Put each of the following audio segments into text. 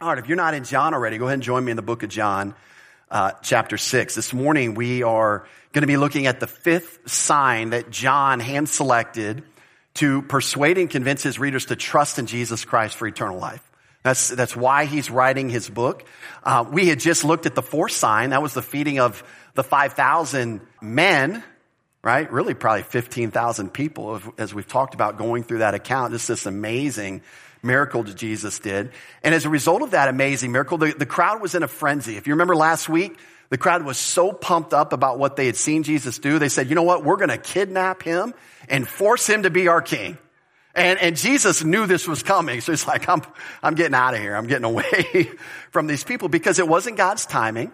All right, if you're not in John already, go ahead and join me in the book of John, uh, chapter 6. This morning we are going to be looking at the fifth sign that John hand selected to persuade and convince his readers to trust in Jesus Christ for eternal life. That's, that's why he's writing his book. Uh, we had just looked at the fourth sign. That was the feeding of the 5,000 men, right? Really probably 15,000 people as we've talked about going through that account. Just this amazing miracle that Jesus did. And as a result of that amazing miracle, the, the crowd was in a frenzy. If you remember last week, the crowd was so pumped up about what they had seen Jesus do. They said, you know what? We're going to kidnap him and force him to be our king. And, and Jesus knew this was coming. So he's like, I'm, I'm getting out of here. I'm getting away from these people because it wasn't God's timing.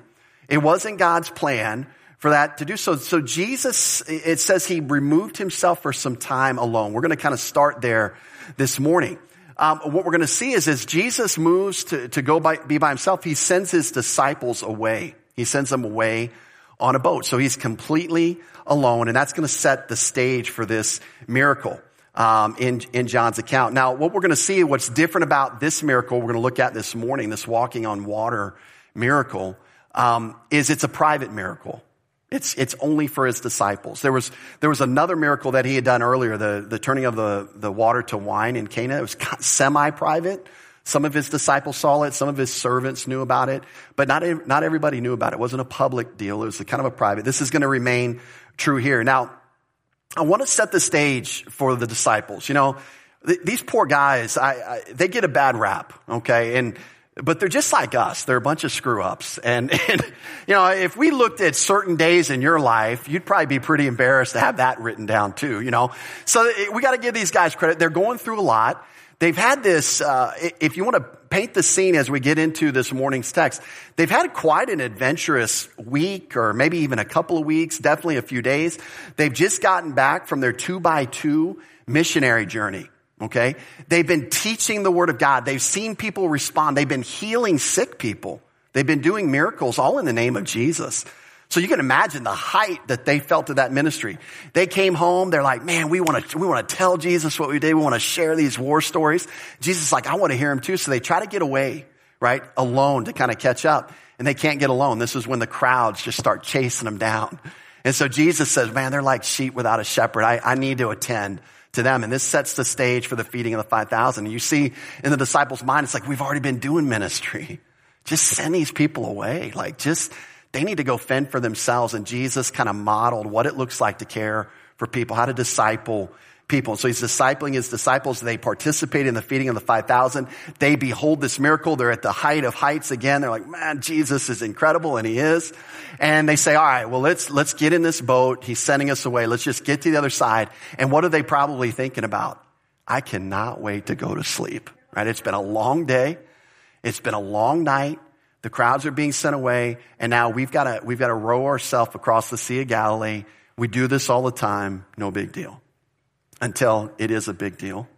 It wasn't God's plan for that to do so. So Jesus, it says he removed himself for some time alone. We're going to kind of start there this morning. Um, what we're going to see is as Jesus moves to, to go by, be by himself, he sends his disciples away. He sends them away on a boat. So he's completely alone, and that's going to set the stage for this miracle um, in, in John's account. Now, what we're going to see, what's different about this miracle we're going to look at this morning, this walking on water miracle, um, is it's a private miracle. It's, it's only for his disciples. There was, there was another miracle that he had done earlier, the, the turning of the, the water to wine in Cana. It was semi-private. Some of his disciples saw it. Some of his servants knew about it, but not, not everybody knew about it. It wasn't a public deal. It was kind of a private. This is going to remain true here. Now, I want to set the stage for the disciples. You know, th- these poor guys, I, I, they get a bad rap, okay? And, but they're just like us. They're a bunch of screw ups. And, and, you know, if we looked at certain days in your life, you'd probably be pretty embarrassed to have that written down too, you know? So we got to give these guys credit. They're going through a lot. They've had this, uh, if you want to paint the scene as we get into this morning's text, they've had quite an adventurous week or maybe even a couple of weeks, definitely a few days. They've just gotten back from their two by two missionary journey. Okay. They've been teaching the word of God. They've seen people respond. They've been healing sick people. They've been doing miracles all in the name of Jesus. So you can imagine the height that they felt of that ministry. They came home, they're like, man, we want to, we want to tell Jesus what we did. We want to share these war stories. Jesus is like, I want to hear him too. So they try to get away, right? Alone to kind of catch up. And they can't get alone. This is when the crowds just start chasing them down. And so Jesus says, man, they're like sheep without a shepherd. I, I need to attend to them. And this sets the stage for the feeding of the 5,000. And you see in the disciples' mind, it's like, we've already been doing ministry. Just send these people away. Like, just, they need to go fend for themselves. And Jesus kind of modeled what it looks like to care for people, how to disciple people. So he's discipling his disciples. They participate in the feeding of the 5,000. They behold this miracle. They're at the height of heights again. They're like, man, Jesus is incredible. And he is. And they say, all right, well, let's, let's get in this boat. He's sending us away. Let's just get to the other side. And what are they probably thinking about? I cannot wait to go to sleep, right? It's been a long day. It's been a long night. The crowds are being sent away, and now we've got to, we've got to row ourselves across the Sea of Galilee. We do this all the time, no big deal. Until it is a big deal.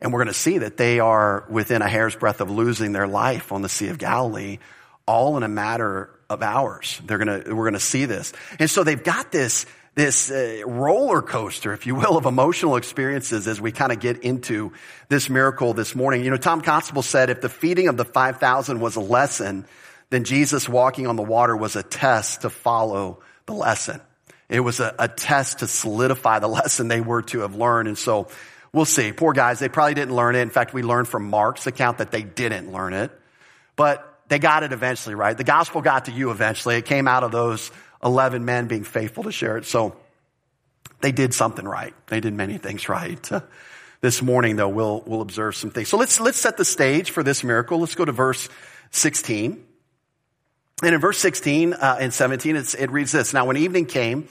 And we're going to see that they are within a hair's breadth of losing their life on the Sea of Galilee, all in a matter of hours. They're going to, we're going to see this. And so they've got this, this uh, roller coaster, if you will, of emotional experiences as we kind of get into this miracle this morning. You know, Tom Constable said if the feeding of the 5,000 was a lesson, then Jesus walking on the water was a test to follow the lesson. It was a, a test to solidify the lesson they were to have learned. And so we'll see. Poor guys, they probably didn't learn it. In fact, we learned from Mark's account that they didn't learn it, but they got it eventually, right? The gospel got to you eventually. It came out of those 11 men being faithful to share it. So they did something right. They did many things right. this morning, though, we'll, we'll observe some things. So let's, let's set the stage for this miracle. Let's go to verse 16. And in verse 16 uh, and 17, it reads this. Now, when evening came,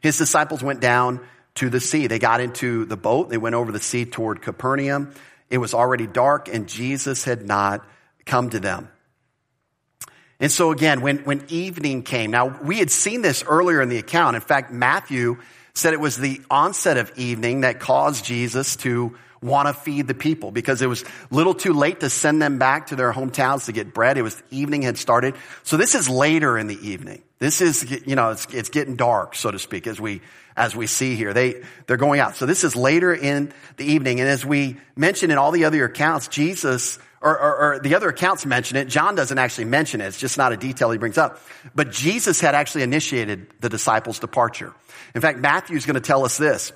his disciples went down to the sea. They got into the boat. They went over the sea toward Capernaum. It was already dark and Jesus had not come to them. And so again, when, when evening came, now we had seen this earlier in the account. In fact, Matthew said it was the onset of evening that caused Jesus to want to feed the people because it was a little too late to send them back to their hometowns to get bread. It was evening had started. So this is later in the evening. This is, you know, it's, it's getting dark, so to speak, as we, as we see here. They, they're going out. So this is later in the evening. And as we mentioned in all the other accounts, Jesus, or, or, or, the other accounts mention it. John doesn't actually mention it. It's just not a detail he brings up. But Jesus had actually initiated the disciples' departure. In fact, Matthew's going to tell us this.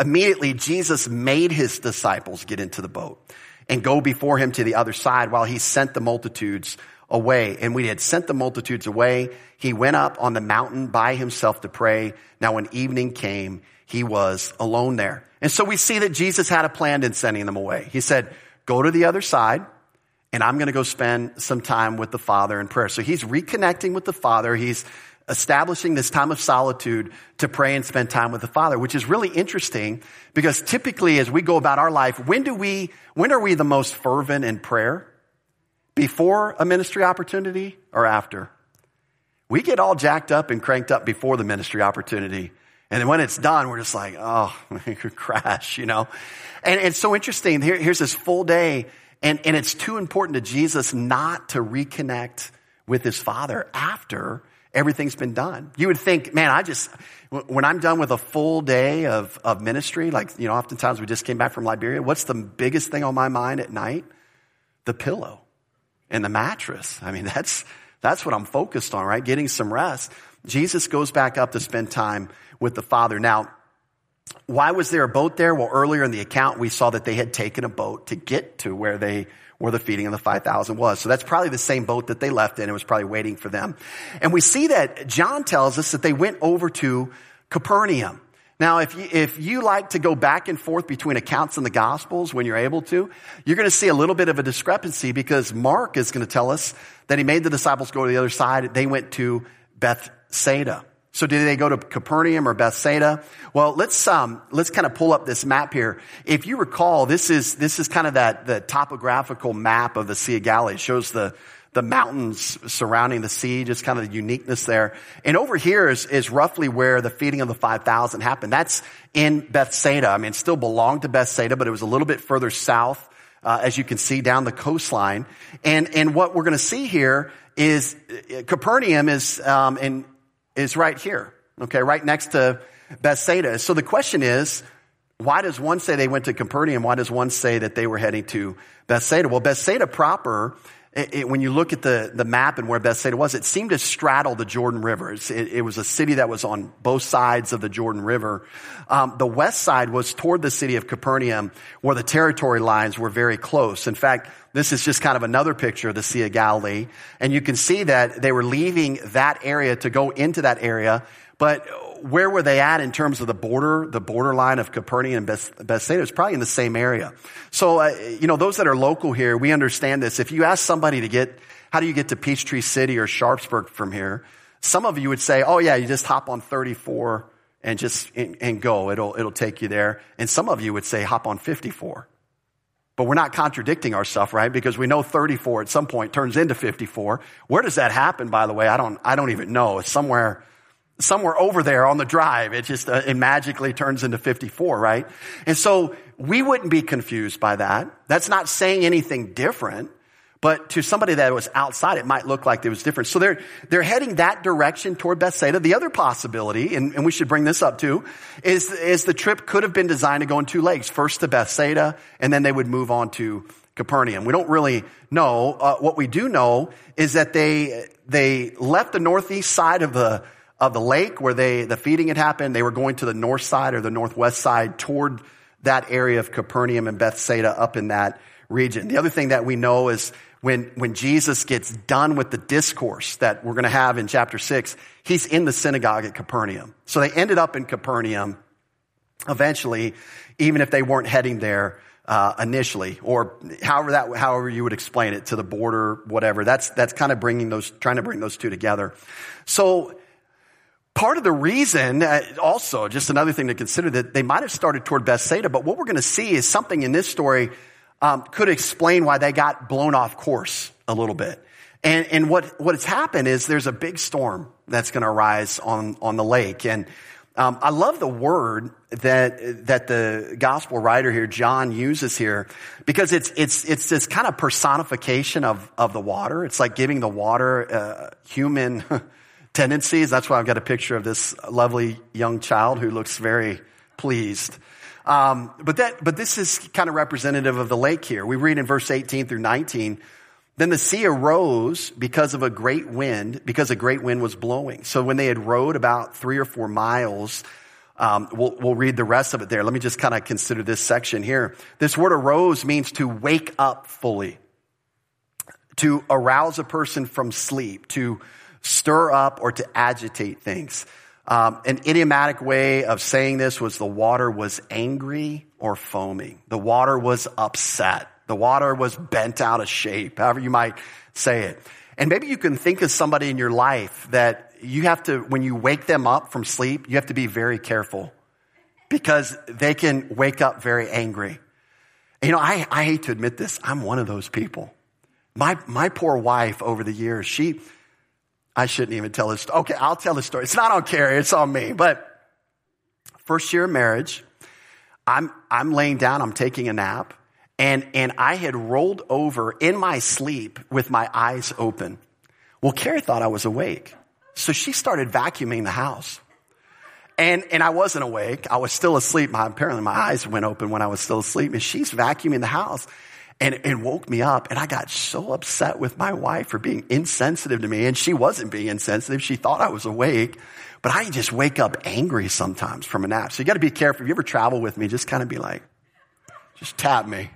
Immediately, Jesus made his disciples get into the boat and go before him to the other side while he sent the multitudes away. And he had sent the multitudes away, he went up on the mountain by himself to pray. Now when evening came, he was alone there. And so we see that Jesus had a plan in sending them away. He said, go to the other side and I'm going to go spend some time with the Father in prayer. So he's reconnecting with the Father. He's establishing this time of solitude to pray and spend time with the Father, which is really interesting because typically as we go about our life, when do we, when are we the most fervent in prayer? Before a ministry opportunity or after? We get all jacked up and cranked up before the ministry opportunity. And then when it's done, we're just like, oh, crash, you know? And it's so interesting. Here, here's this full day, and, and it's too important to Jesus not to reconnect with his father after everything's been done. You would think, man, I just, when I'm done with a full day of, of ministry, like, you know, oftentimes we just came back from Liberia, what's the biggest thing on my mind at night? The pillow and the mattress. I mean, that's, that's what I'm focused on, right? Getting some rest. Jesus goes back up to spend time with the Father. Now, why was there a boat there? Well, earlier in the account, we saw that they had taken a boat to get to where they where the feeding of the 5,000 was. So that's probably the same boat that they left in. It was probably waiting for them. And we see that John tells us that they went over to Capernaum. Now, if you, if you like to go back and forth between accounts in the Gospels when you're able to, you're going to see a little bit of a discrepancy because Mark is going to tell us that he made the disciples go to the other side. They went to Bethsaida. So did they go to Capernaum or Bethsaida? Well, let's um, let's kind of pull up this map here. If you recall, this is this is kind of that the topographical map of the Sea of Galilee. It shows the the mountains surrounding the sea, just kind of the uniqueness there. And over here is, is roughly where the feeding of the 5,000 happened. That's in Bethsaida. I mean, it still belonged to Bethsaida, but it was a little bit further south, uh, as you can see down the coastline. And, and what we're going to see here is uh, Capernaum is, um, in, is right here. Okay. Right next to Bethsaida. So the question is, why does one say they went to Capernaum? Why does one say that they were heading to Bethsaida? Well, Bethsaida proper it, it, when you look at the, the map and where Bethsaida was, it seemed to straddle the Jordan River. It, it was a city that was on both sides of the Jordan River. Um, the west side was toward the city of Capernaum, where the territory lines were very close. In fact, this is just kind of another picture of the Sea of Galilee. And you can see that they were leaving that area to go into that area. But where were they at in terms of the border, the borderline of Capernaum and Bethsaida? It's probably in the same area. So, uh, you know, those that are local here, we understand this. If you ask somebody to get, how do you get to Peachtree City or Sharpsburg from here? Some of you would say, oh yeah, you just hop on 34 and just, and, and go. It'll, it'll take you there. And some of you would say, hop on 54. But we're not contradicting ourselves, right? Because we know 34 at some point turns into 54. Where does that happen, by the way? I don't, I don't even know. It's somewhere somewhere over there on the drive. It just, uh, it magically turns into 54, right? And so we wouldn't be confused by that. That's not saying anything different. But to somebody that was outside, it might look like there was different. So they're, they're heading that direction toward Bethsaida. The other possibility, and, and we should bring this up too, is, is the trip could have been designed to go in two legs. First to Bethsaida, and then they would move on to Capernaum. We don't really know. Uh, what we do know is that they, they left the northeast side of the, of the lake where they, the feeding had happened. They were going to the north side or the northwest side toward that area of Capernaum and Bethsaida up in that region. The other thing that we know is when, when Jesus gets done with the discourse that we're going to have in chapter six, he's in the synagogue at Capernaum. So they ended up in Capernaum eventually, even if they weren't heading there uh, initially, or however that, however you would explain it to the border, whatever. That's that's kind of bringing those, trying to bring those two together. So Part of the reason, uh, also, just another thing to consider, that they might have started toward Bethsaida, but what we're going to see is something in this story um, could explain why they got blown off course a little bit. And, and what, what has happened is there's a big storm that's going to arise on, on the lake. And Um, I love the word that that the gospel writer here, John, uses here, because it's it's it's this kind of personification of of the water. It's like giving the water uh, human tendencies. That's why I've got a picture of this lovely young child who looks very pleased. Um, but that but this is kind of representative of the lake here. We read in verse 18 through 19. Then the sea arose because of a great wind, because a great wind was blowing. So when they had rowed about three or four miles, um, we'll, we'll read the rest of it there. Let me just kind of consider this section here. This word arose means to wake up fully, to arouse a person from sleep, to stir up or to agitate things. Um, an idiomatic way of saying this was the water was angry or foaming. The water was upset. The water was bent out of shape, however you might say it. And maybe you can think of somebody in your life that you have to, when you wake them up from sleep, you have to be very careful because they can wake up very angry. You know, I, I hate to admit this. I'm one of those people. My, my poor wife over the years, she, I shouldn't even tell this. Okay, I'll tell the story. It's not on Carrie, it's on me. But first year of marriage, I'm, I'm laying down, I'm taking a nap, and, and I had rolled over in my sleep with my eyes open. Well, Carrie thought I was awake. So she started vacuuming the house. And, and I wasn't awake. I was still asleep. My, apparently my eyes went open when I was still asleep and she's vacuuming the house and, and woke me up. And I got so upset with my wife for being insensitive to me. And she wasn't being insensitive. She thought I was awake. But I just wake up angry sometimes from a nap. So you got to be careful. If you ever travel with me, just kind of be like, just tap me.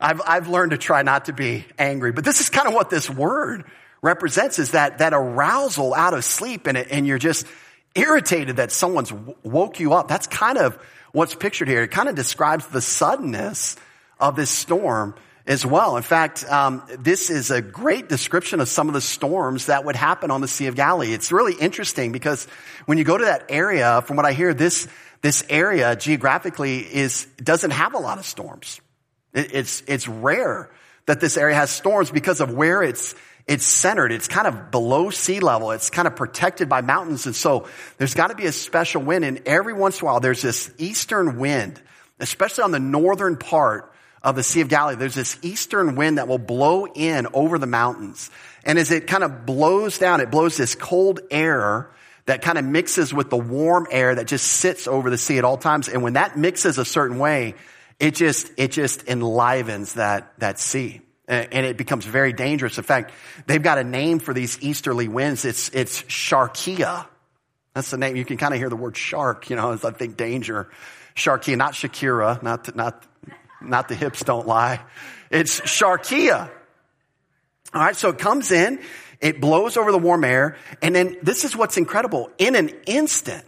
I've, I've learned to try not to be angry, but this is kind of what this word represents is that, that arousal out of sleep and, and you're just irritated that someone's woke you up. That's kind of what's pictured here. It kind of describes the suddenness of this storm as well. In fact, um, this is a great description of some of the storms that would happen on the Sea of Galilee. It's really interesting because when you go to that area, from what I hear, this this area geographically is doesn't have a lot of storms. It's, it's rare that this area has storms because of where it's, it's centered. It's kind of below sea level. It's kind of protected by mountains. And so there's got to be a special wind. And every once in a while, there's this eastern wind, especially on the northern part of the Sea of Galilee. There's this eastern wind that will blow in over the mountains. And as it kind of blows down, it blows this cold air that kind of mixes with the warm air that just sits over the sea at all times. And when that mixes a certain way, it just, it just enlivens that, that sea. And it becomes very dangerous. In fact, they've got a name for these easterly winds. It's, it's Sharkia. That's the name. You can kind of hear the word shark, you know, as I think danger. Sharkia, not Shakira, not, not, not the hips don't lie. It's Sharkia. All right. So it comes in, it blows over the warm air. And then this is what's incredible. In an instant,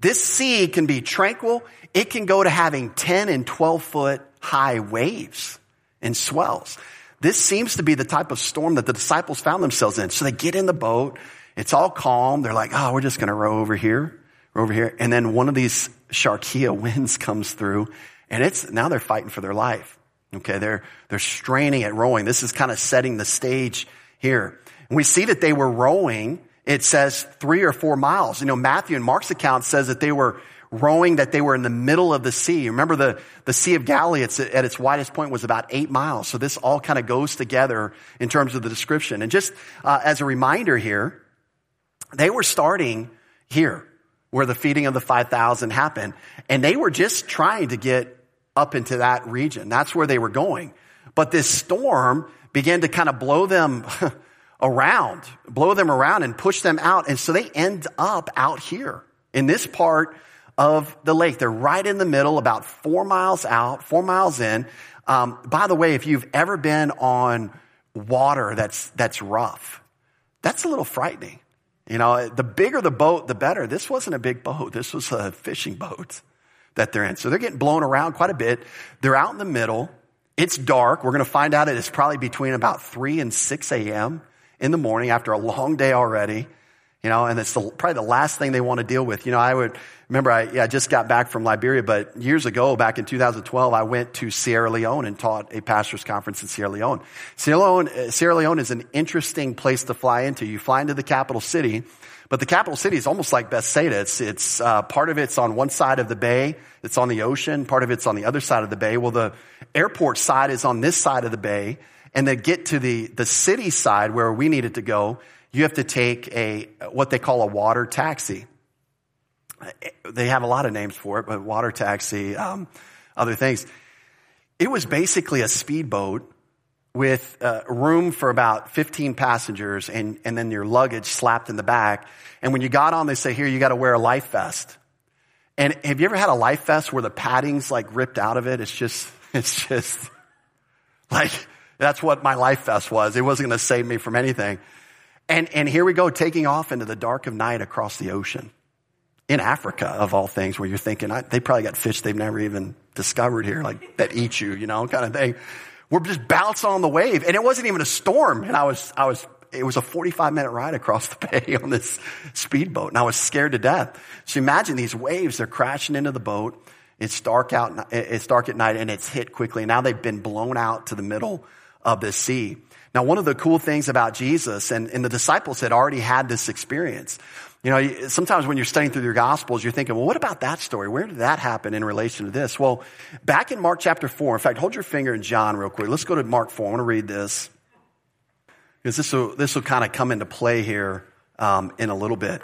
this sea can be tranquil. It can go to having 10 and 12 foot high waves and swells. This seems to be the type of storm that the disciples found themselves in. So they get in the boat. It's all calm. They're like, oh, we're just going to row over here, row over here. And then one of these Sharkia winds comes through and it's, now they're fighting for their life. Okay. They're, they're straining at rowing. This is kind of setting the stage here. And we see that they were rowing it says three or four miles. You know, Matthew and Mark's account says that they were rowing, that they were in the middle of the sea. Remember the, the Sea of Galilee it's, at its widest point was about eight miles. So this all kind of goes together in terms of the description. And just uh, as a reminder here, they were starting here where the feeding of the 5,000 happened. And they were just trying to get up into that region. That's where they were going. But this storm began to kind of blow them around, blow them around and push them out. And so they end up out here in this part of the lake. They're right in the middle, about four miles out, four miles in. Um, by the way, if you've ever been on water that's, that's rough, that's a little frightening. You know, the bigger the boat, the better. This wasn't a big boat. This was a fishing boat that they're in. So they're getting blown around quite a bit. They're out in the middle. It's dark. We're going to find out it's probably between about 3 and 6 a.m in the morning after a long day already, you know, and it's the, probably the last thing they want to deal with. You know, I would remember I, yeah, I just got back from Liberia, but years ago, back in 2012, I went to Sierra Leone and taught a pastor's conference in Sierra Leone. Sierra Leone, Sierra Leone is an interesting place to fly into. You fly into the capital city, But the capital city is almost like Bethsaida. It's, it's uh, part of it's on one side of the bay. It's on the ocean. Part of it's on the other side of the bay. Well, the airport side is on this side of the bay. And to get to the, the city side where we needed to go, you have to take a, what they call a water taxi. They have a lot of names for it, but water taxi, um, other things. It was basically a speedboat with uh, room for about 15 passengers and, and then your luggage slapped in the back. And when you got on, they say, here, you got to wear a life vest. And have you ever had a life vest where the padding's like ripped out of it? It's just, it's just like, that's what my life vest was. It wasn't going to save me from anything. And, and here we go, taking off into the dark of night across the ocean in Africa, of all things, where you're thinking, they probably got fish they've never even discovered here, like that eat you, you know, kind of thing. We're just bouncing on the wave. And it wasn't even a storm. And I was, I was, it was a 45 minute ride across the bay on this speedboat. And I was scared to death. So imagine these waves, they're crashing into the boat. It's dark out, it's dark at night and it's hit quickly. And Now they've been blown out to the middle of the sea. Now, one of the cool things about Jesus and, and the disciples had already had this experience. You know, sometimes when you're studying through your gospels, you're thinking, well, what about that story? Where did that happen in relation to this? Well, back in Mark chapter 4, in fact, hold your finger in John real quick. Let's go to Mark 4. I want to read this because this will, this will kind of come into play here um, in a little bit.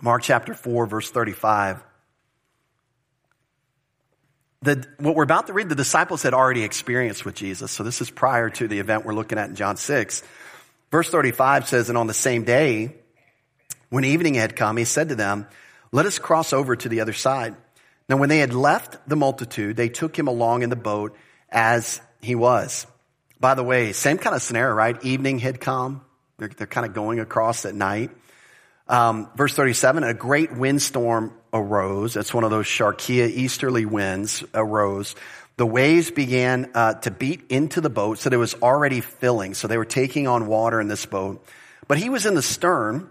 Mark chapter 4, verse 35. The, what we're about to read, the disciples had already experienced with Jesus. So this is prior to the event we're looking at in John 6. Verse 35 says, And on the same day, when evening had come, he said to them, Let us cross over to the other side. Now, when they had left the multitude, they took him along in the boat as he was. By the way, same kind of scenario, right? Evening had come. They're, they're kind of going across at night. Um, verse 37, a great windstorm arose. It's one of those Sharkia easterly winds arose. The waves began uh, to beat into the boat so that it was already filling. So they were taking on water in this boat. But he was in the stern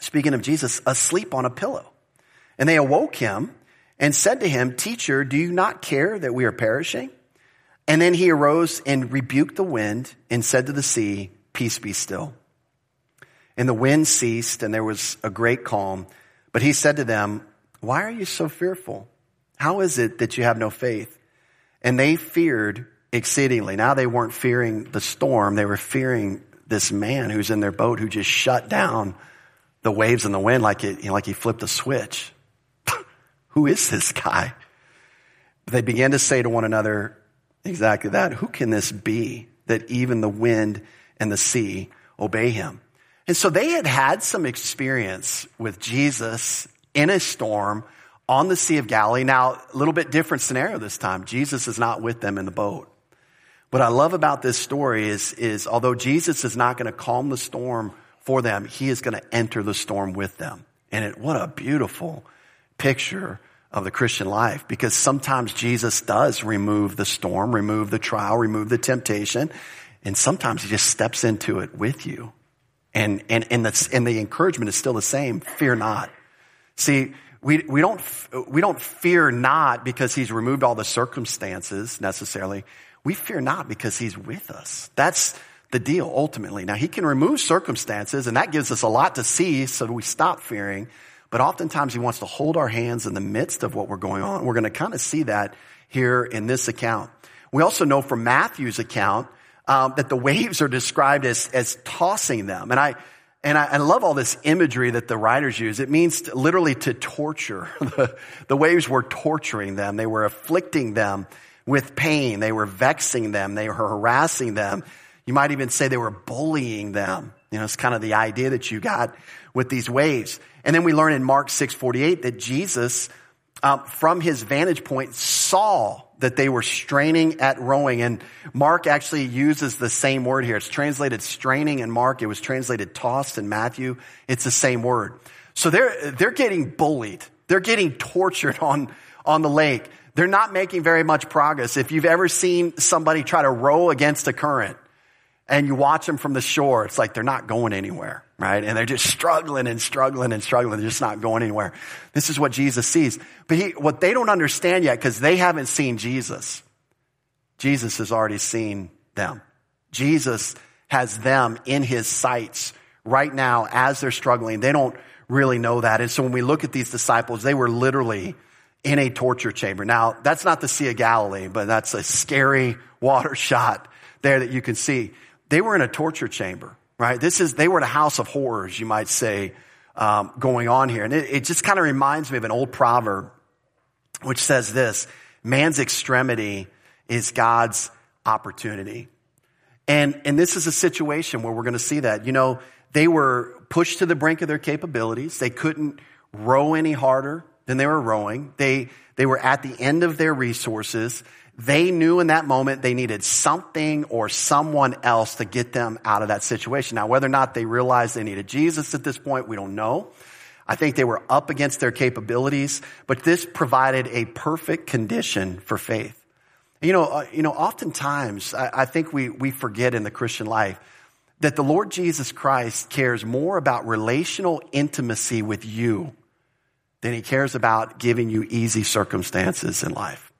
speaking of Jesus, asleep on a pillow. And they awoke him and said to him, Teacher, do you not care that we are perishing? And then he arose and rebuked the wind and said to the sea, Peace be still. And the wind ceased and there was a great calm. But he said to them, Why are you so fearful? How is it that you have no faith? And they feared exceedingly. Now they weren't fearing the storm. They were fearing this man who's in their boat who just shut down the waves and the wind like it, you know, like he flipped a switch. Who is this guy? They began to say to one another exactly that. Who can this be that even the wind and the sea obey him? And so they had had some experience with Jesus in a storm on the Sea of Galilee. Now, a little bit different scenario this time. Jesus is not with them in the boat. What I love about this story is, is although Jesus is not going to calm the storm for them, he is going to enter the storm with them. And it, what a beautiful picture of the Christian life because sometimes Jesus does remove the storm, remove the trial, remove the temptation, and sometimes he just steps into it with you. And, and, and, the, and the encouragement is still the same. Fear not. See, we, we, don't, we don't fear not because he's removed all the circumstances necessarily. We fear not because he's with us. That's, the deal ultimately. Now, he can remove circumstances, and that gives us a lot to see so we stop fearing. But oftentimes, he wants to hold our hands in the midst of what we're going on. We're going to kind of see that here in this account. We also know from Matthew's account um, that the waves are described as, as tossing them. And I, and I, I, love all this imagery that the writers use. It means to, literally to torture. the, the waves were torturing them. They were afflicting them with pain. They were vexing them. They were harassing them. You might even say they were bullying them. You know, it's kind of the idea that you got with these waves. And then we learn in Mark 6:48 that Jesus, um, from his vantage point, saw that they were straining at rowing. And Mark actually uses the same word here. It's translated straining in Mark. It was translated tossed in Matthew. It's the same word. So they're, they're getting bullied. They're getting tortured on, on the lake. They're not making very much progress. If you've ever seen somebody try to row against a current, and you watch them from the shore, it's like they're not going anywhere, right? And they're just struggling and struggling and struggling. They're just not going anywhere. This is what Jesus sees. But he, what they don't understand yet, because they haven't seen Jesus, Jesus has already seen them. Jesus has them in his sights right now as they're struggling. They don't really know that. And so when we look at these disciples, they were literally in a torture chamber. Now, that's not the Sea of Galilee, but that's a scary water shot there that you can see. They were in a torture chamber, right? This is, they were in a house of horrors, you might say, um, going on here. And it, it just kind of reminds me of an old proverb, which says this, man's extremity is God's opportunity. And, and this is a situation where we're going to see that. You know, they were pushed to the brink of their capabilities. They couldn't row any harder than they were rowing. They, they were at the end of their resources. They knew in that moment they needed something or someone else to get them out of that situation. Now, whether or not they realized they needed Jesus at this point, we don't know. I think they were up against their capabilities, but this provided a perfect condition for faith. You know, uh, you know, oftentimes I, I think we, we forget in the Christian life that the Lord Jesus Christ cares more about relational intimacy with you than he cares about giving you easy circumstances in life.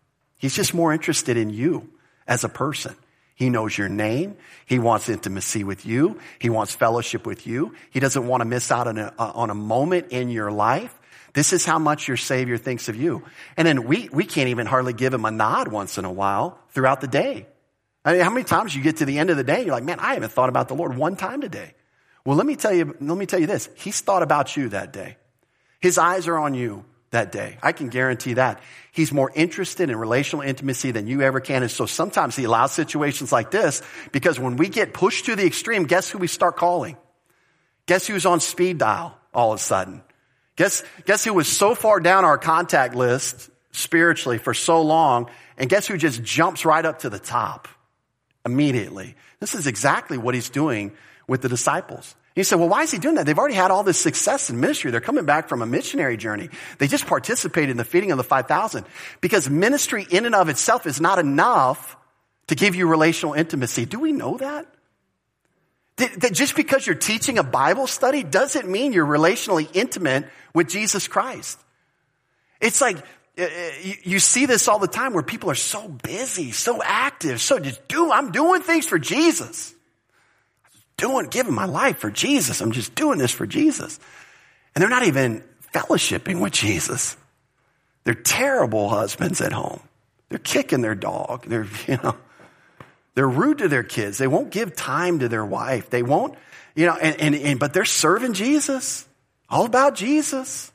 He's just more interested in you as a person. He knows your name. He wants intimacy with you. He wants fellowship with you. He doesn't want to miss out on a, uh, on a moment in your life. This is how much your Savior thinks of you. And then we, we can't even hardly give him a nod once in a while throughout the day. I mean, how many times you get to the end of the day, you're like, man, I haven't thought about the Lord one time today. Well, let me tell you, let me tell you this. He's thought about you that day. His eyes are on you that day. I can guarantee that. He's more interested in relational intimacy than you ever can. And so sometimes he allows situations like this because when we get pushed to the extreme, guess who we start calling? Guess who's on speed dial all of a sudden? Guess, guess who was so far down our contact list spiritually for so long and guess who just jumps right up to the top immediately? This is exactly what he's doing with the disciples. He said, well, why is he doing that? They've already had all this success in ministry. They're coming back from a missionary journey. They just participated in the feeding of the 5,000 because ministry in and of itself is not enough to give you relational intimacy. Do we know that? That just because you're teaching a Bible study doesn't mean you're relationally intimate with Jesus Christ. It's like, uh, uh, you see this all the time where people are so busy, so active, so just do, I'm doing things for Jesus doing, giving my life for Jesus. I'm just doing this for Jesus. And they're not even fellowshipping with Jesus. They're terrible husbands at home. They're kicking their dog. They're, you know, they're rude to their kids. They won't give time to their wife. They won't, you know, and, and, and but they're serving Jesus. All about Jesus.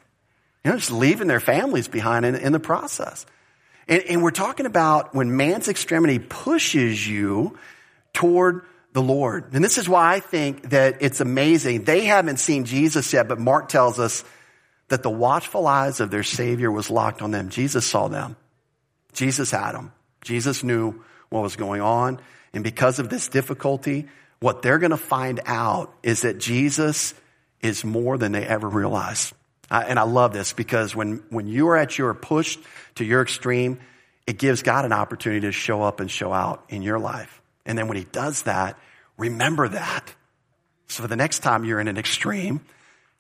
You know, just leaving their families behind in, in the process. And, and we're talking about when man's extremity pushes you toward the Lord. And this is why I think that it's amazing. They haven't seen Jesus yet, but Mark tells us that the watchful eyes of their Savior was locked on them. Jesus saw them. Jesus had them. Jesus knew what was going on. And because of this difficulty, what they're going to find out is that Jesus is more than they ever realized. and I love this because when, when you are at your push to your extreme, it gives God an opportunity to show up and show out in your life. And then when he does that, remember that. So the next time you're in an extreme,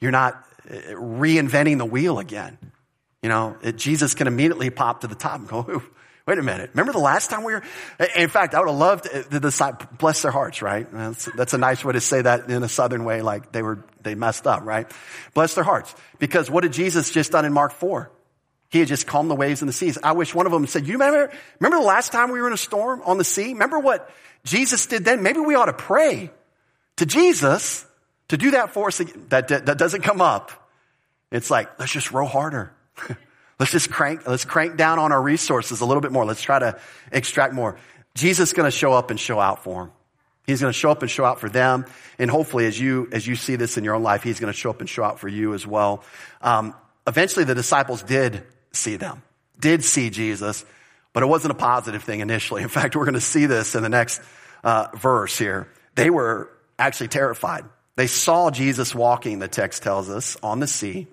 you're not uh, reinventing the wheel again. You know, it, Jesus can immediately pop to the top and go, wait a minute. Remember the last time we were, in fact, I would have loved the disciples, bless their hearts, right? That's, that's a nice way to say that in a southern way, like they were, they messed up, right? Bless their hearts. Because what did Jesus just done in Mark 4? He had just calmed the waves and the seas. I wish one of them said, you remember, remember the last time we were in a storm on the sea? Remember what Jesus did then, maybe we ought to pray to Jesus to do that for us. That, that, that doesn't come up. It's like, let's just row harder. let's just crank, let's crank down on our resources a little bit more. Let's try to extract more. Jesus is going to show up and show out for them. He's going to show up and show out for them. And hopefully as you, as you see this in your own life, he's going to show up and show out for you as well. Um, eventually the disciples did see them, did see Jesus. But it wasn't a positive thing initially. In fact, we're going to see this in the next uh, verse here. They were actually terrified. They saw Jesus walking, the text tells us, on the sea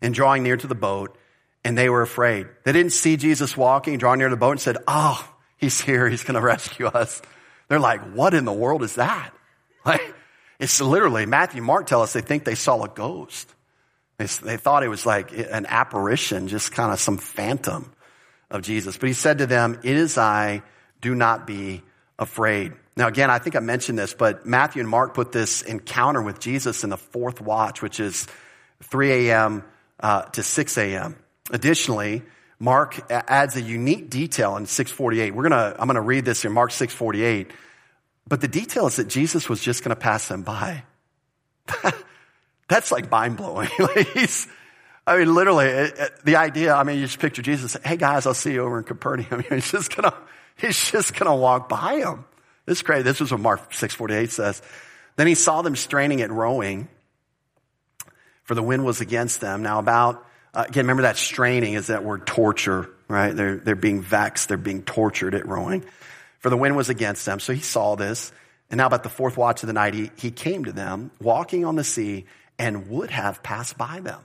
and drawing near to the boat, and they were afraid. They didn't see Jesus walking, drawing near to the boat, and said, Oh, he's here. He's going to rescue us. They're like, What in the world is that? Like, it's literally, Matthew Mark tell us they think they saw a ghost. They, thought it was like an apparition, just kind of some phantom of Jesus. But he said to them, It is I, do not be afraid. Now, again, I think I mentioned this, but Matthew and Mark put this encounter with Jesus in the fourth watch, which is 3 a.m. Uh, to 6 a.m. Additionally, Mark adds a unique detail in 648. We're gonna, I'm gonna read this in Mark 648. But the detail is that Jesus was just gonna pass them by. That's like mind blowing. he's, I mean, literally, it, it, the idea, I mean, you just picture Jesus, hey guys, I'll see you over in Capernaum. he's just gonna, he's just gonna walk by them. This is great. This is what Mark 648 says. Then he saw them straining at rowing, for the wind was against them. Now about, uh, again, remember that straining is that word torture, right? They're, they're being vexed. They're being tortured at rowing. For the wind was against them. So he saw this. And now about the fourth watch of the night, he, he came to them walking on the sea and would have passed by them.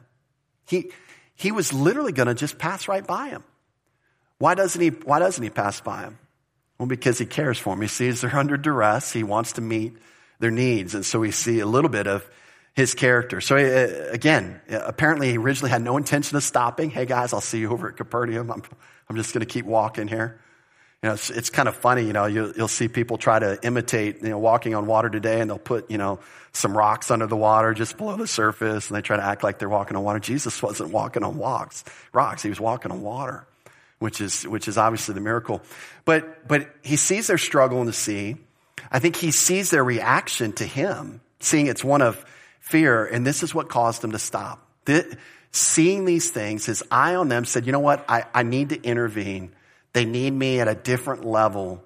He, he was literally going to just pass right by him. Why doesn't he, why doesn't he pass by him? Well, because he cares for them. He sees they're under duress. He wants to meet their needs. And so we see a little bit of his character. So uh, again, apparently he originally had no intention of stopping. Hey guys, I'll see you over at Capernaum. I'm, I'm just going to keep walking here. You know, it's, it's kind of funny, you know, you'll, you'll see people try to imitate, you know, walking on water today and they'll put, you know, some rocks under the water just below the surface and they try to act like they're walking on water. Jesus wasn't walking on walks, rocks. He was walking on water, which is, which is obviously the miracle. But, but he sees their struggle in the sea. I think he sees their reaction to him, seeing it's one of fear, and this is what caused him to stop. The, seeing these things, his eye on them said, you know what? I, I need to intervene. They need me at a different level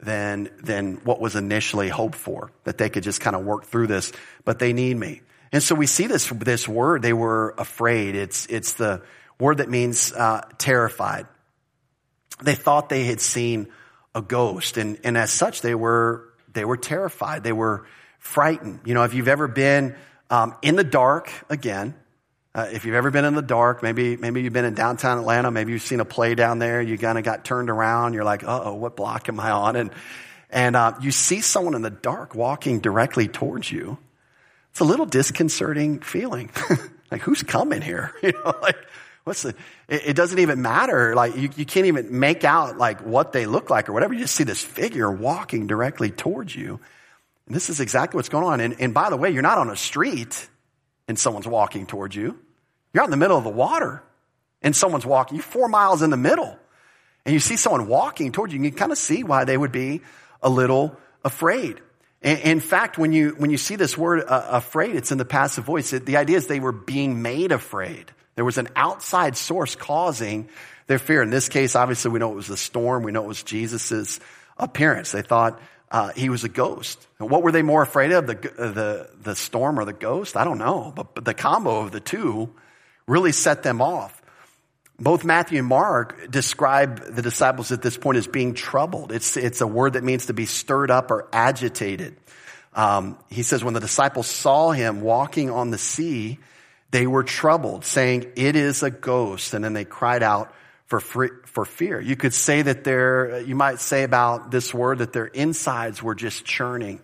than, than what was initially hoped for, that they could just kind of work through this, but they need me. And so we see this, this word, they were afraid. It's, it's the word that means uh, terrified. They thought they had seen a ghost, and, and as such, they were, they were terrified. They were frightened. You know, if you've ever been um, in the dark again, uh, if you've ever been in the dark, maybe maybe you've been in downtown Atlanta, maybe you've seen a play down there. You kind of got turned around. You're like, oh, what block am I on? And and uh, you see someone in the dark walking directly towards you. It's a little disconcerting feeling. like, who's coming here? You know, like what's the? It, it doesn't even matter. Like you, you can't even make out like what they look like or whatever. You just see this figure walking directly towards you. And this is exactly what's going on. And, and by the way, you're not on a street and someone's walking towards you. You're out in the middle of the water and someone's walking. You're four miles in the middle and you see someone walking towards you. You can kind of see why they would be a little afraid. In fact, when you, when you see this word uh, afraid, it's in the passive voice. It, the idea is they were being made afraid. There was an outside source causing their fear. In this case, obviously, we know it was the storm. We know it was Jesus' appearance. They thought uh, he was a ghost. And what were they more afraid of, the, the, the storm or the ghost? I don't know. But, but the combo of the two really set them off. Both Matthew and Mark describe the disciples at this point as being troubled. It's, it's a word that means to be stirred up or agitated. Um, he says, when the disciples saw him walking on the sea, they were troubled, saying, It is a ghost. And then they cried out for, free, for fear. You could say that their, you might say about this word that their insides were just churning.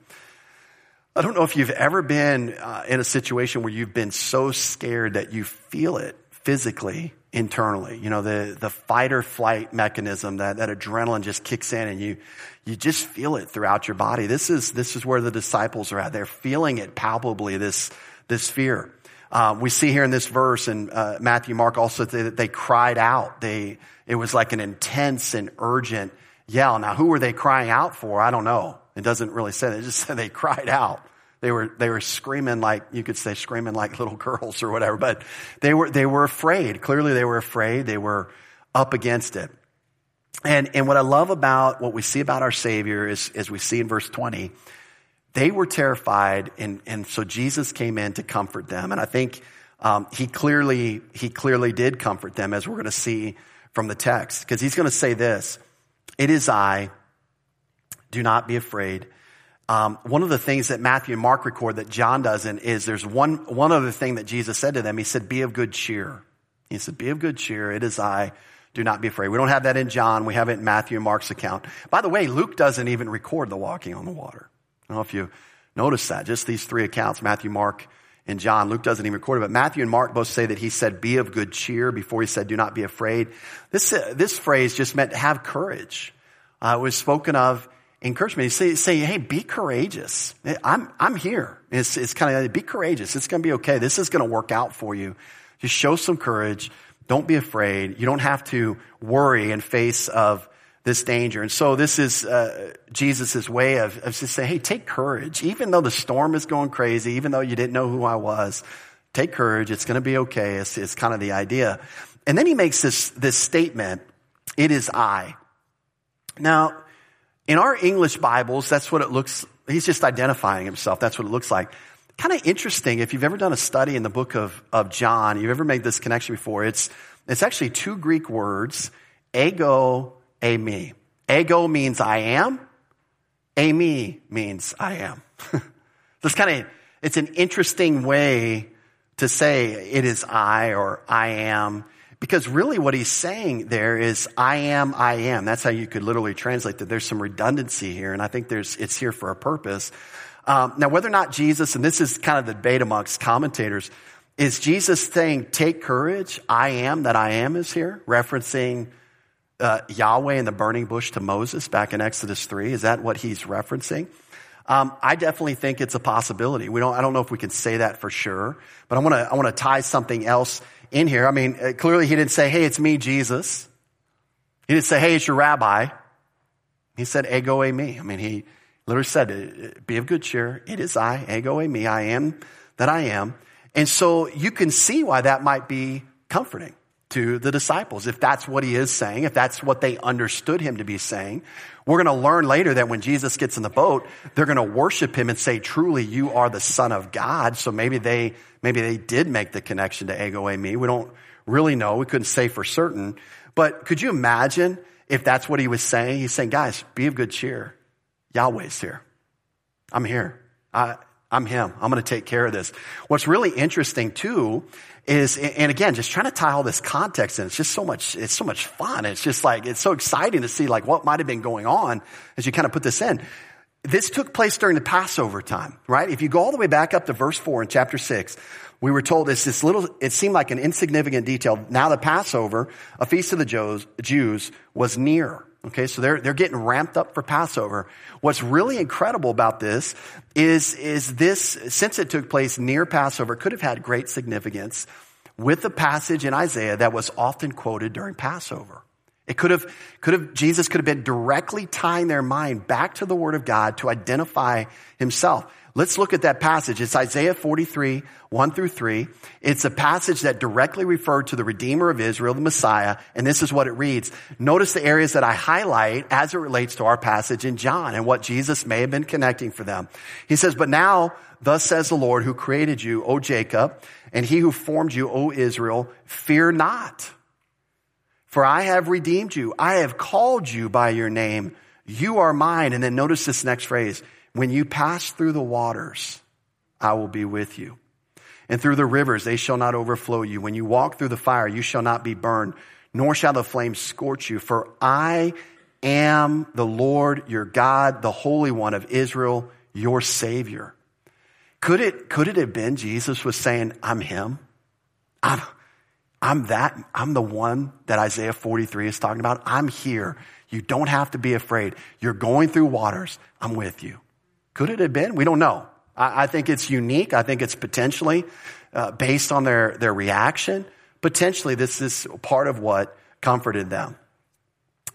I don't know if you've ever been uh, in a situation where you've been so scared that you feel it physically, internally. You know, the, the fight or flight mechanism, that, that adrenaline just kicks in and you, you just feel it throughout your body. This is, this is where the disciples are at. They're feeling it palpably, this, this fear. Uh, we see here in this verse, and uh, Matthew, Mark also that they cried out. They it was like an intense and urgent yell. Now, who were they crying out for? I don't know. It doesn't really say. That. It just said they cried out. They were they were screaming like you could say screaming like little girls or whatever. But they were they were afraid. Clearly, they were afraid. They were up against it. And and what I love about what we see about our Savior is as we see in verse twenty they were terrified, and, and so Jesus came in to comfort them. And I think um, he clearly he clearly did comfort them, as we're going to see from the text, because he's going to say this: "It is I. Do not be afraid." Um, one of the things that Matthew and Mark record that John doesn't is there's one one other thing that Jesus said to them. He said, "Be of good cheer." He said, "Be of good cheer. It is I." Do not be afraid. We don't have that in John. We have it in Matthew and Mark's account. By the way, Luke doesn't even record the walking on the water. I don't know if you notice that. Just these three accounts, Matthew, Mark, and John. Luke doesn't even record it, but Matthew and Mark both say that he said, be of good cheer before he said, do not be afraid. This, uh, this phrase just meant have courage. Uh, it was spoken of encouragement. You say, say, hey, be courageous. I'm, I'm here. It's, it's kind of, be courageous. It's going to be okay. This is going to work out for you. Just show some courage. Don't be afraid. You don't have to worry in face of this danger. And so this is uh, Jesus' way of, of just saying, hey, take courage. Even though the storm is going crazy, even though you didn't know who I was, take courage. It's going to be okay. It's, it's kind of the idea. And then he makes this, this statement, it is I. Now, in our English Bibles, that's what it looks, he's just identifying himself. That's what it looks like. Kind of interesting. If you've ever done a study in the book of, of John, you've ever made this connection before, it's, it's actually two Greek words, ego, eimi. Ego means I am. Eimi means I am. it's kind of, it's an interesting way to say it is I or I am. Because really what he's saying there is, I am, I am. That's how you could literally translate that. There's some redundancy here, and I think there's, it's here for a purpose. Um, now, whether or not Jesus, and this is kind of the debate amongst commentators, is Jesus saying, take courage, I am that I am is here, referencing uh, Yahweh in the burning bush to Moses back in Exodus 3? Is that what he's referencing? Um, I definitely think it's a possibility. We don't, I don't know if we can say that for sure, but I want to, I want to tie something else in here. I mean, uh, clearly he didn't say, hey, it's me, Jesus. He didn't say, hey, it's your rabbi. He said, ego eimi. I mean, he literally said, uh, be of good cheer. It is I, ego eimi. I am that I am. And so you can see why that might be comforting to the disciples. If that's what he is saying, if that's what they understood him to be saying, we're going to learn later that when Jesus gets in the boat, they're going to worship him and say, truly, you are the son of God. So maybe they, maybe they did make the connection to ego eimi. We don't really know. We couldn't say for certain. But could you imagine if that's what he was saying? He's saying, guys, be of good cheer. Yahweh's here. I'm here. I, I'm him. I'm going to take care of this. What's really interesting too is, and again, just trying to tie all this context in. It's just so much, it's so much fun. It's just like, it's so exciting to see like what might have been going on as you kind of put this in. This took place during the Passover time, right? If you go all the way back up to verse four in chapter six, we were told this, this little, it seemed like an insignificant detail. Now the Passover, a feast of the Jews, was near. Okay, so they're, they're getting ramped up for Passover. What's really incredible about this is, is this, since it took place near Passover, could have had great significance with the passage in Isaiah that was often quoted during Passover. It could have, could have, Jesus could have been directly tying their mind back to the Word of God to identify Himself. Let's look at that passage. It's Isaiah 43, 1 through 3. It's a passage that directly referred to the Redeemer of Israel, the Messiah, and this is what it reads. Notice the areas that I highlight as it relates to our passage in John and what Jesus may have been connecting for them. He says, but now, thus says the Lord who created you, O Jacob, and he who formed you, O Israel, fear not. For I have redeemed you. I have called you by your name. You are mine. And then notice this next phrase. When you pass through the waters, I will be with you. And through the rivers, they shall not overflow you. When you walk through the fire, you shall not be burned, nor shall the flames scorch you. For I am the Lord your God, the Holy One of Israel, your Savior. Could it, could it have been Jesus was saying, I'm Him? I'm, I'm that, I'm the one that Isaiah 43 is talking about. I'm here. You don't have to be afraid. You're going through waters. I'm with you. Could it have been? We don't know. I, I think it's unique. I think it's potentially uh, based on their, their reaction. Potentially, this is part of what comforted them.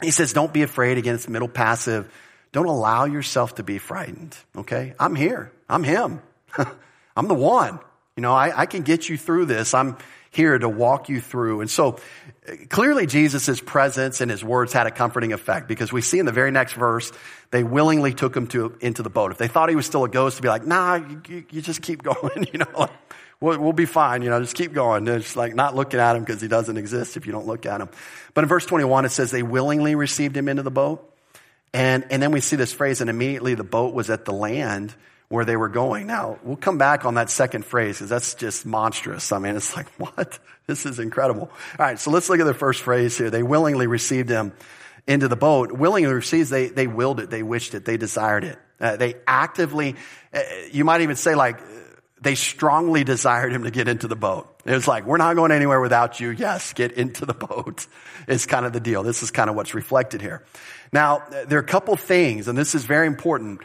He says, Don't be afraid against middle passive. Don't allow yourself to be frightened. Okay? I'm here. I'm him. I'm the one. You know, I, I can get you through this. I'm here to walk you through. And so clearly Jesus' presence and his words had a comforting effect because we see in the very next verse, they willingly took him to, into the boat. If they thought he was still a ghost, to be like, nah, you, you, just keep going, you know, like, we'll, we'll, be fine, you know, just keep going. It's like not looking at him because he doesn't exist if you don't look at him. But in verse 21, it says they willingly received him into the boat. And, and then we see this phrase, and immediately the boat was at the land where they were going. Now, we'll come back on that second phrase because that's just monstrous. I mean, it's like, what? This is incredible. All right, so let's look at the first phrase here. They willingly received him into the boat. Willingly received, they, they willed it, they wished it, they desired it. Uh, they actively, uh, you might even say like, they strongly desired him to get into the boat. It was like, we're not going anywhere without you. Yes, get into the boat. It's kind of the deal. This is kind of what's reflected here. Now, there are a couple things, and this is very important.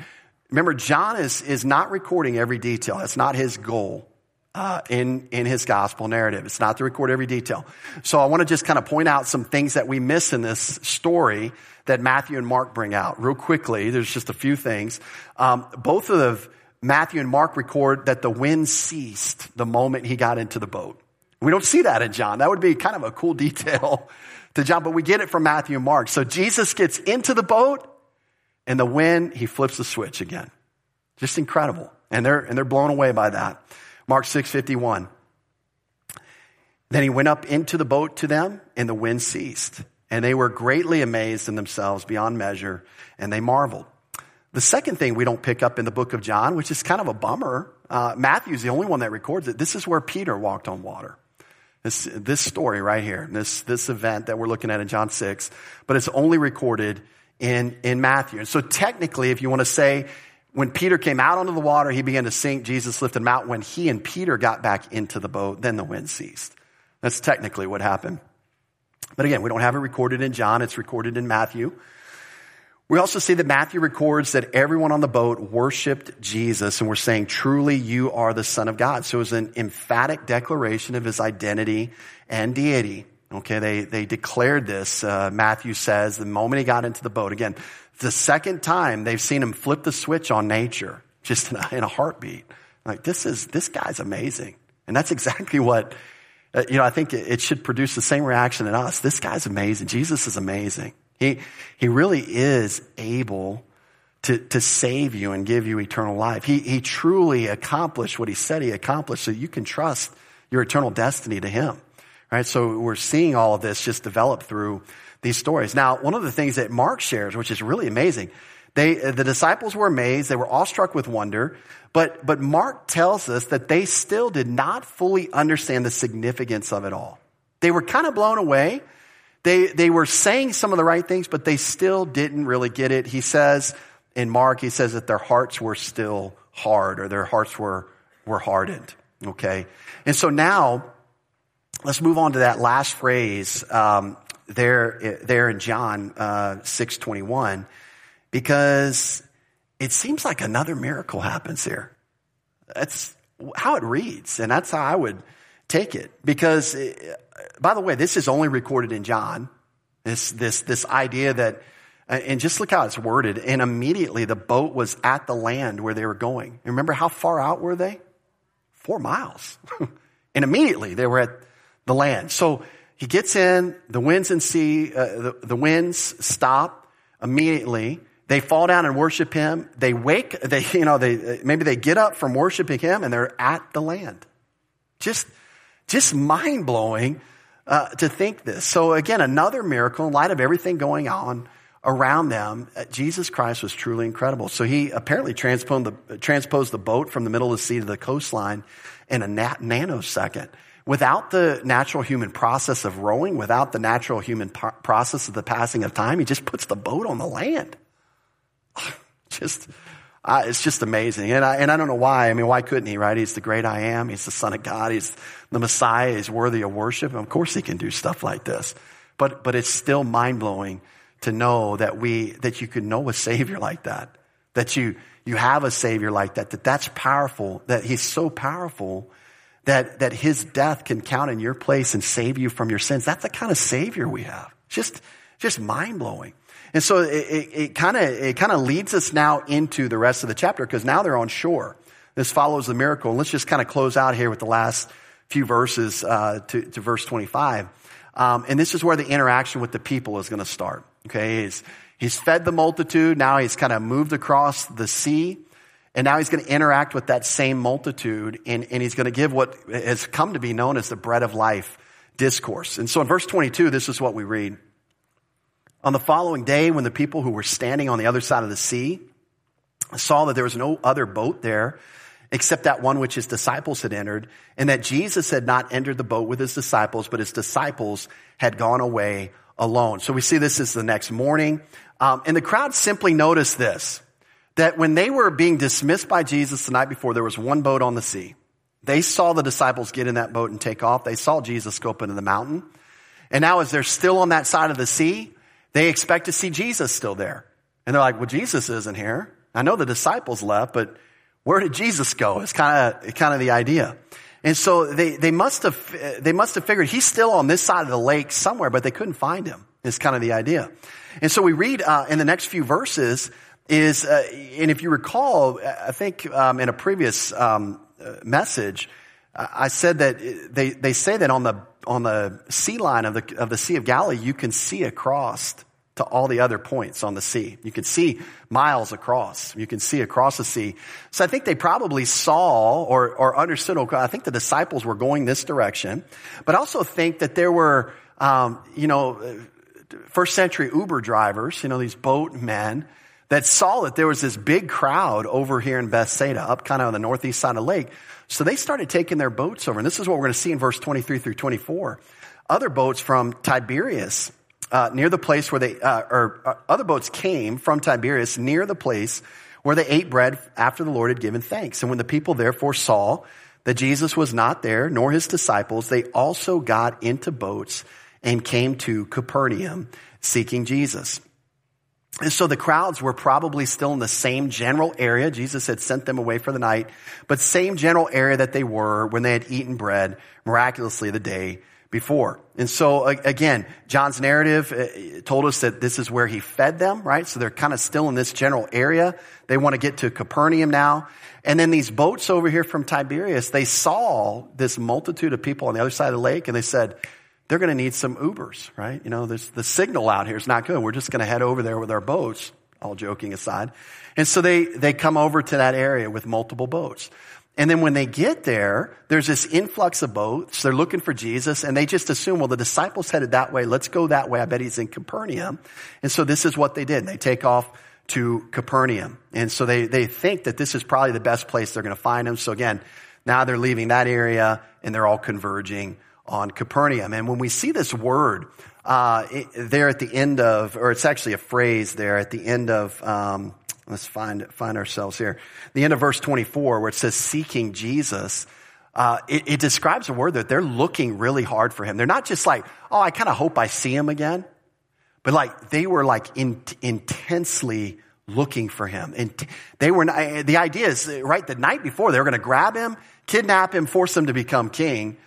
Remember, John is, is not recording every detail. That's not his goal. Uh, in in his gospel narrative. It's not to record every detail. So I want to just kind of point out some things that we miss in this story that Matthew and Mark bring out real quickly. There's just a few things. Um, both of Matthew and Mark record that the wind ceased the moment he got into the boat. We don't see that in John. That would be kind of a cool detail to John, but we get it from Matthew and Mark. So Jesus gets into the boat and the wind, he flips the switch again. Just incredible. And they're, and they're blown away by that. Mark 6:51. Then he went up into the boat to them and the wind ceased. And they were greatly amazed in themselves beyond measure and they marveled. The second thing we don't pick up in the book of John, which is kind of a bummer, uh, Matthew's the only one that records it. This is where Peter walked on water. This, this story right here, this, this event that we're looking at in John 6, but it's only recorded in, in Matthew. And so technically, if you want to say, when Peter came out onto the water, he began to sink, Jesus lifted him out. When he and Peter got back into the boat, then the wind ceased. That's technically what happened. But again, we don't have it recorded in John, it's recorded in Matthew. We also see that Matthew records that everyone on the boat worshiped Jesus and were saying, truly you are the son of God. So it was an emphatic declaration of his identity and deity. Okay, they, they declared this, uh, Matthew says, the moment he got into the boat. Again, the second time they've seen him flip the switch on nature, just in a, in a heartbeat. Like, this is, this guy's amazing. And that's exactly what, uh, you know, I think it, it should produce the same reaction in us. This guy's amazing. Jesus is amazing. He, he really is able to, to save you and give you eternal life. He, he truly accomplished what he said he accomplished so you can trust your eternal destiny to him. Right? So we're seeing all of this just develop through these stories. Now, one of the things that Mark shares, which is really amazing, they, uh, the disciples were amazed. They were awestruck with wonder. But, but Mark tells us that they still did not fully understand the significance of it all. They were kind of blown away they, they were saying some of the right things, but they still didn't really get it. He says in Mark, he says that their hearts were still hard or their hearts were, were hardened. Okay. And so now let's move on to that last phrase, um, there, there in John, uh, 621, because it seems like another miracle happens here. That's how it reads. And that's how I would take it because by the way, this is only recorded in John. This, this, this idea that, uh, and just look how it's worded. And immediately the boat was at the land where they were going. Remember how far out were they? Four miles. and immediately they were at the land. So he gets in, the winds and sea, uh, the, the winds stop immediately. They fall down and worship him. They wake, they, you know, they, maybe they get up from worshiping him and they're at the land. Just, just mind blowing uh, to think this. So again, another miracle in light of everything going on around them. Uh, Jesus Christ was truly incredible. So he apparently transposed the, transposed the boat from the middle of the sea to the coastline in a nanosecond. Without the natural human process of rowing, without the natural human po- process of the passing of time, he just puts the boat on the land. just uh, it's just amazing. And I, and I don't know why. I mean, why couldn't he, right? He's the great I am. He's the son of God. He's the Messiah. He's worthy of worship. Of course he can do stuff like this. But, but it's still mind blowing to know that we, that you can know a savior like that. That you, you have a savior like that. That that's powerful. That he's so powerful that, that his death can count in your place and save you from your sins. That's the kind of savior we have. Just, just mind blowing. And so it kind of it kind of leads us now into the rest of the chapter because now they're on shore. This follows the miracle. And let's just kind of close out here with the last few verses uh, to, to, verse 25. Um, and this is where the interaction with the people is going to start. Okay, he's, he's fed the multitude. Now he's kind of moved across the sea. And now he's going to interact with that same multitude and, and he's going to give what has come to be known as the bread of life discourse. And so in verse 22, this is what we read. On the following day, when the people who were standing on the other side of the sea saw that there was no other boat there except that one which his disciples had entered, and that Jesus had not entered the boat with his disciples, but his disciples had gone away alone. So we see this is the next morning. Um, and the crowd simply noticed this that when they were being dismissed by Jesus the night before, there was one boat on the sea. They saw the disciples get in that boat and take off. They saw Jesus go up into the mountain. And now as they're still on that side of the sea, they expect to see Jesus still there. And they're like, well, Jesus isn't here. I know the disciples left, but where did Jesus go? It's kind of, kind of the idea. And so they, they must have, they must have figured he's still on this side of the lake somewhere, but they couldn't find him. Is kind of the idea. And so we read uh, in the next few verses is, uh, and if you recall, I think um, in a previous um, uh, message, I said that they, they say that on the on the sea line of the of the Sea of Galilee, you can see across to all the other points on the sea. You can see miles across. You can see across the sea. So I think they probably saw or, or understood. I think the disciples were going this direction, but I also think that there were, um, you know, first century Uber drivers, you know, these boat men that saw that there was this big crowd over here in Bethsaida, up kind of on the northeast side of the lake. So they started taking their boats over. And this is what we're going to see in verse 23 through 24. Other boats from Tiberias uh, near the place where they, uh, or uh, other boats came from Tiberias near the place where they ate bread after the Lord had given thanks. And when the people therefore saw that Jesus was not there, nor his disciples, they also got into boats and came to Capernaum seeking Jesus. And so the crowds were probably still in the same general area. Jesus had sent them away for the night, but same general area that they were when they had eaten bread miraculously the day before. And so again, John's narrative uh, told us that this is where he fed them, right? So they're kind of still in this general area. They want to get to Capernaum now. And then these boats over here from Tiberias, they saw this multitude of people on the other side of the lake and they said, they're going to need some Ubers, right? You know, the signal out here is not good. We're just going to head over there with our boats, all joking aside. And so they, they come over to that area with multiple boats. And then when they get there, there's this influx of boats. They're looking for Jesus and they just assume, well, the disciples headed that way. Let's go that way. I bet he's in Capernaum. And so this is what they did. They take off to Capernaum. And so they, they think that this is probably the best place they're going to find him. So again, now they're leaving that area and they're all converging on Capernaum. And when we see this word, uh, it, there at the end of, or it's actually a phrase there at the end of, um, Let's find, find ourselves here. The end of verse 24 where it says seeking Jesus. Uh, it, it, describes a word that they're looking really hard for him. They're not just like, oh, I kind of hope I see him again. But like, they were like in, intensely looking for him. And they were, the idea is, right, the night before, they were going to grab him, kidnap him, force him to become king.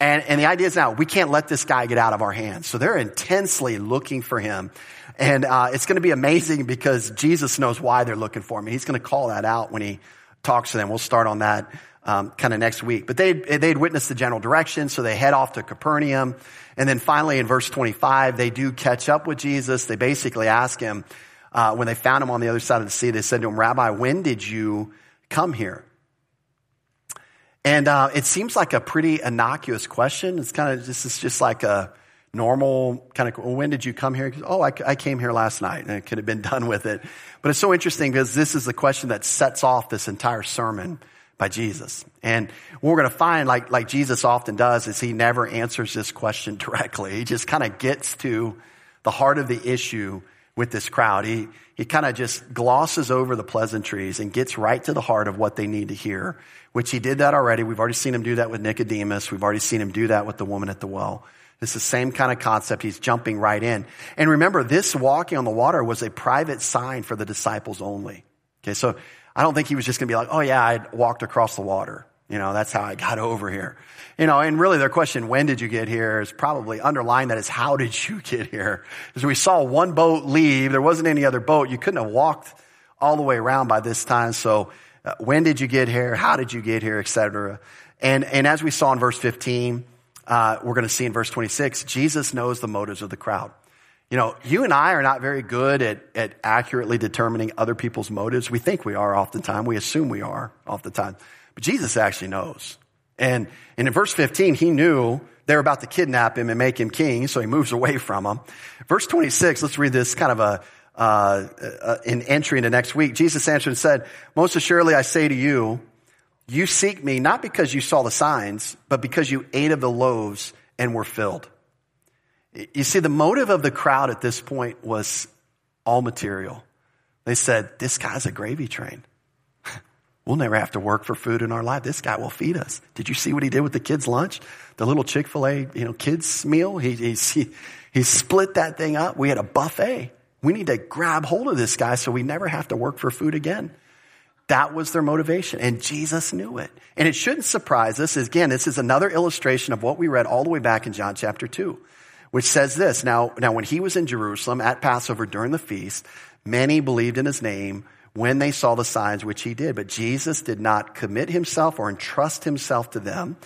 And, and the idea is now, we can't let this guy get out of our hands. So they're intensely looking for him. And uh, it's going to be amazing because Jesus knows why they're looking for him. He's going to call that out when he talks to them. We'll start on that um, kind of next week. But they they'd witnessed the general direction, so they head off to Capernaum. And then finally, in verse 25, they do catch up with Jesus. They basically ask him, uh, when they found him on the other side of the sea, they said to him, Rabbi, when did you come here? And uh, it seems like a pretty innocuous question. It's kind of this is just like a, normal kind of, well, when did you come here? Oh, I, I, came here last night and it could have been done with it. But it's so interesting because this is the question that sets off this entire sermon by Jesus. And what we're going to find, like, like Jesus often does, is he never answers this question directly. He just kind of gets to the heart of the issue with this crowd. He, he kind of just glosses over the pleasantries and gets right to the heart of what they need to hear, which he did that already. We've already seen him do that with Nicodemus. We've already seen him do that with the woman at the well. It's the same kind of concept. He's jumping right in. And remember, this walking on the water was a private sign for the disciples only. Okay, so I don't think he was just going to be like, oh yeah, I walked across the water. You know, that's how I got over here. You know, and really their question, when did you get here, is probably underlined that is, how did you get here? Because we saw one boat leave. There wasn't any other boat. You couldn't have walked all the way around by this time. So uh, when did you get here? How did you get here? Etc. And, and as we saw in verse 15, uh, we're going to see in verse 26, Jesus knows the motives of the crowd. You know, you and I are not very good at, at accurately determining other people's motives. We think we are the time. We assume we are the time. But Jesus actually knows. And, and in verse 15, he knew they're about to kidnap him and make him king, so he moves away from them. Verse 26, let's read this kind of a, uh, uh, an entry into next week. Jesus answered and said, Most assuredly I say to you, you seek me not because you saw the signs, but because you ate of the loaves and were filled. You see, the motive of the crowd at this point was all material. They said, This guy's a gravy train. We'll never have to work for food in our life. This guy will feed us. Did you see what he did with the kids' lunch? The little Chick fil A, you know, kids' meal? He, he, he split that thing up. We had a buffet. We need to grab hold of this guy so we never have to work for food again. That was their motivation. And Jesus knew it. And it shouldn't surprise us. Again, this is another illustration of what we read all the way back in John chapter 2, which says this. Now, now when he was in Jerusalem at Passover during the feast, many believed in his name when they saw the signs which he did. But Jesus did not commit himself or entrust himself to them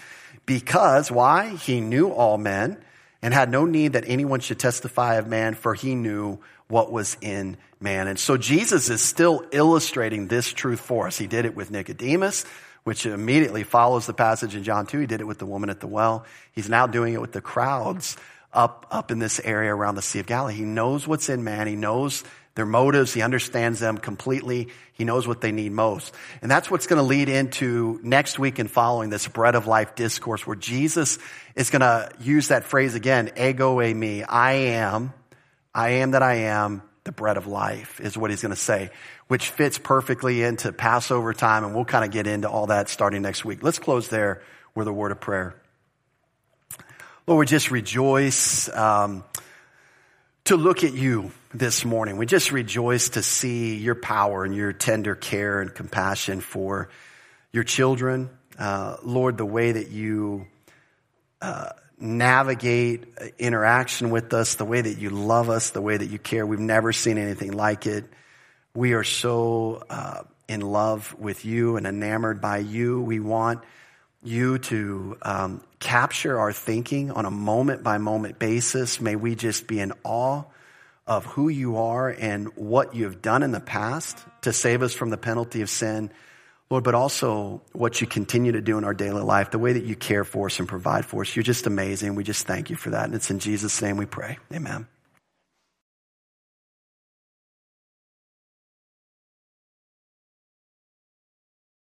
because why? He knew all men and had no need that anyone should testify of man, for he knew what was in man. And so Jesus is still illustrating this truth for us. He did it with Nicodemus, which immediately follows the passage in John 2. He did it with the woman at the well. He's now doing it with the crowds up, up in this area around the Sea of Galilee. He knows what's in man. He knows their motives. He understands them completely. He knows what they need most. And that's what's going to lead into next week and following this bread of life discourse where Jesus is going to use that phrase again, ego eimi. I am I am that I am, the bread of life, is what he's going to say, which fits perfectly into Passover time. And we'll kind of get into all that starting next week. Let's close there with a word of prayer. Lord, we just rejoice um, to look at you this morning. We just rejoice to see your power and your tender care and compassion for your children. Uh, Lord, the way that you uh, navigate interaction with us, the way that you love us, the way that you care. We've never seen anything like it. We are so uh, in love with you and enamored by you. We want you to um, capture our thinking on a moment by moment basis. May we just be in awe of who you are and what you have done in the past to save us from the penalty of sin Lord, but also what you continue to do in our daily life, the way that you care for us and provide for us. You're just amazing. We just thank you for that. And it's in Jesus' name we pray. Amen.